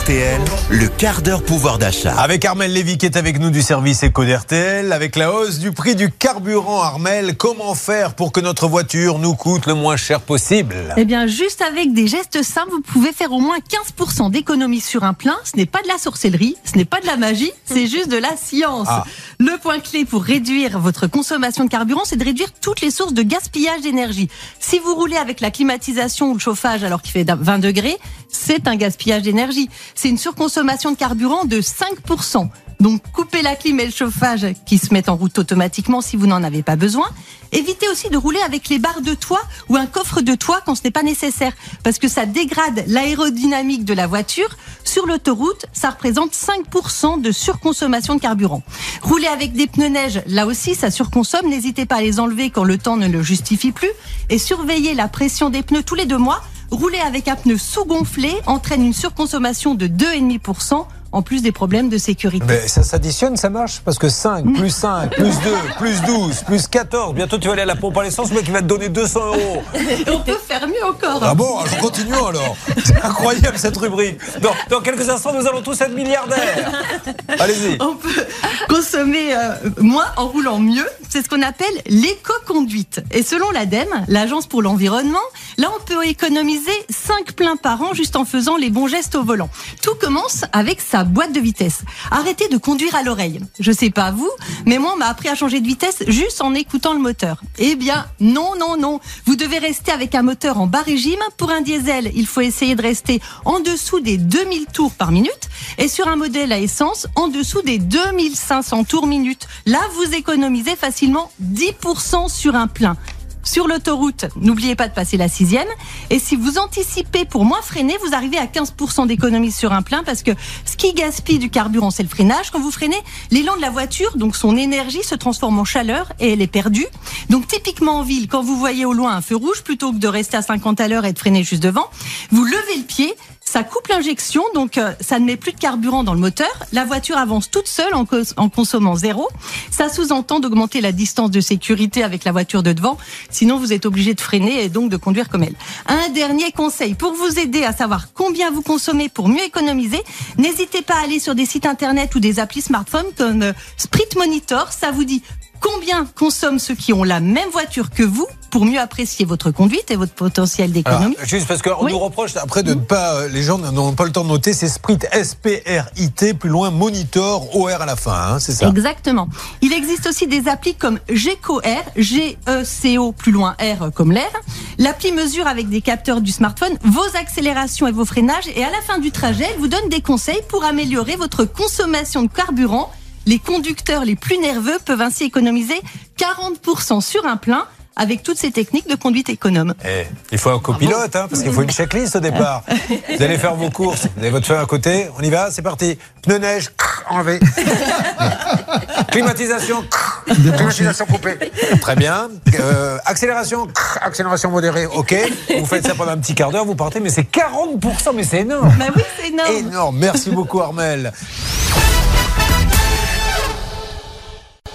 RTL, le quart d'heure pouvoir d'achat. Avec Armel Lévy qui est avec nous du service Éco d'RTL, avec la hausse du prix du carburant, Armel, comment faire pour que notre voiture nous coûte le moins cher possible? Eh bien, juste avec des gestes simples, vous pouvez faire au moins 15% d'économie sur un plein. Ce n'est pas de la sorcellerie, ce n'est pas de la magie, c'est juste de la science. Ah. Le point clé pour réduire votre consommation de carburant, c'est de réduire toutes les sources de gaspillage d'énergie. Si vous roulez avec la climatisation ou le chauffage alors qu'il fait 20 degrés, c'est un gaspillage d'énergie. C'est une surconsommation de carburant de 5%. Donc coupez la clim et le chauffage qui se mettent en route automatiquement si vous n'en avez pas besoin. Évitez aussi de rouler avec les barres de toit ou un coffre de toit quand ce n'est pas nécessaire parce que ça dégrade l'aérodynamique de la voiture. Sur l'autoroute, ça représente 5% de surconsommation de carburant. Rouler avec des pneus neige, là aussi ça surconsomme. N'hésitez pas à les enlever quand le temps ne le justifie plus et surveillez la pression des pneus tous les deux mois. Rouler avec un pneu sous-gonflé entraîne une surconsommation de 2,5% en plus des problèmes de sécurité. Mais ça s'additionne, ça marche? Parce que 5, plus 5, plus 2, plus 12, plus 14. Bientôt, tu vas aller à la pompe à l'essence, le mec, il va te donner 200 euros. On peut faire mieux encore. Ah bon? Je continue alors. C'est incroyable cette rubrique. Dans, dans, quelques instants, nous allons tous être milliardaires. Allez-y. On peut consommer euh, moins en roulant mieux. C'est ce qu'on appelle l'éco-conduite. Et selon l'ADEME, l'Agence pour l'environnement, là, on peut économiser 5 pleins par an juste en faisant les bons gestes au volant. Tout commence avec sa boîte de vitesse. Arrêtez de conduire à l'oreille. Je sais pas vous, mais moi, on m'a appris à changer de vitesse juste en écoutant le moteur. Eh bien, non, non, non. Vous devez rester avec un moteur en bas régime. Pour un diesel, il faut essayer de rester en dessous des 2000 tours par minute. Et sur un modèle à essence, en dessous des 2500 tours minute. Là, vous économisez facilement 10% sur un plein. Sur l'autoroute, n'oubliez pas de passer la sixième. Et si vous anticipez pour moins freiner, vous arrivez à 15% d'économie sur un plein parce que ce qui gaspille du carburant, c'est le freinage. Quand vous freinez, l'élan de la voiture, donc son énergie se transforme en chaleur et elle est perdue. Donc typiquement en ville, quand vous voyez au loin un feu rouge, plutôt que de rester à 50 à l'heure et de freiner juste devant, vous levez le pied, ça coupe l'injection, donc euh, ça ne met plus de carburant dans le moteur. La voiture avance toute seule en, cons en consommant zéro. Ça sous-entend d'augmenter la distance de sécurité avec la voiture de devant. Sinon, vous êtes obligé de freiner et donc de conduire comme elle. Un dernier conseil pour vous aider à savoir combien vous consommez pour mieux économiser. N'hésitez pas à aller sur des sites internet ou des applis smartphone comme euh, Sprit Monitor. Ça vous dit combien consomment ceux qui ont la même voiture que vous pour mieux apprécier votre conduite et votre potentiel d'économie. Juste parce qu'on oui. nous reproche après de ne pas, les gens n'ont pas le temps de noter, c'est Sprit S-P-R-I-T, plus loin Monitor OR à la fin, hein, c'est ça Exactement. Il existe aussi des applis comme GECO R, G-E-C-O plus loin R comme l'air. L'appli mesure avec des capteurs du smartphone vos accélérations et vos freinages et à la fin du trajet, elle vous donne des conseils pour améliorer votre consommation de carburant les conducteurs les plus nerveux peuvent ainsi économiser 40% sur un plein avec toutes ces techniques de conduite économe. Eh, il faut un copilote, hein, parce qu'il faut une checklist au départ. Vous allez faire vos courses, vous avez votre feu à côté, on y va, c'est parti. Pneu neige, enlevé. Climatisation, climatisation coupée. Très bien. Euh, accélération, accélération modérée, ok. Vous faites ça pendant un petit quart d'heure, vous partez, mais c'est 40%, mais c'est énorme. Bah oui, c'est énorme. Énorme. Merci beaucoup, Armel.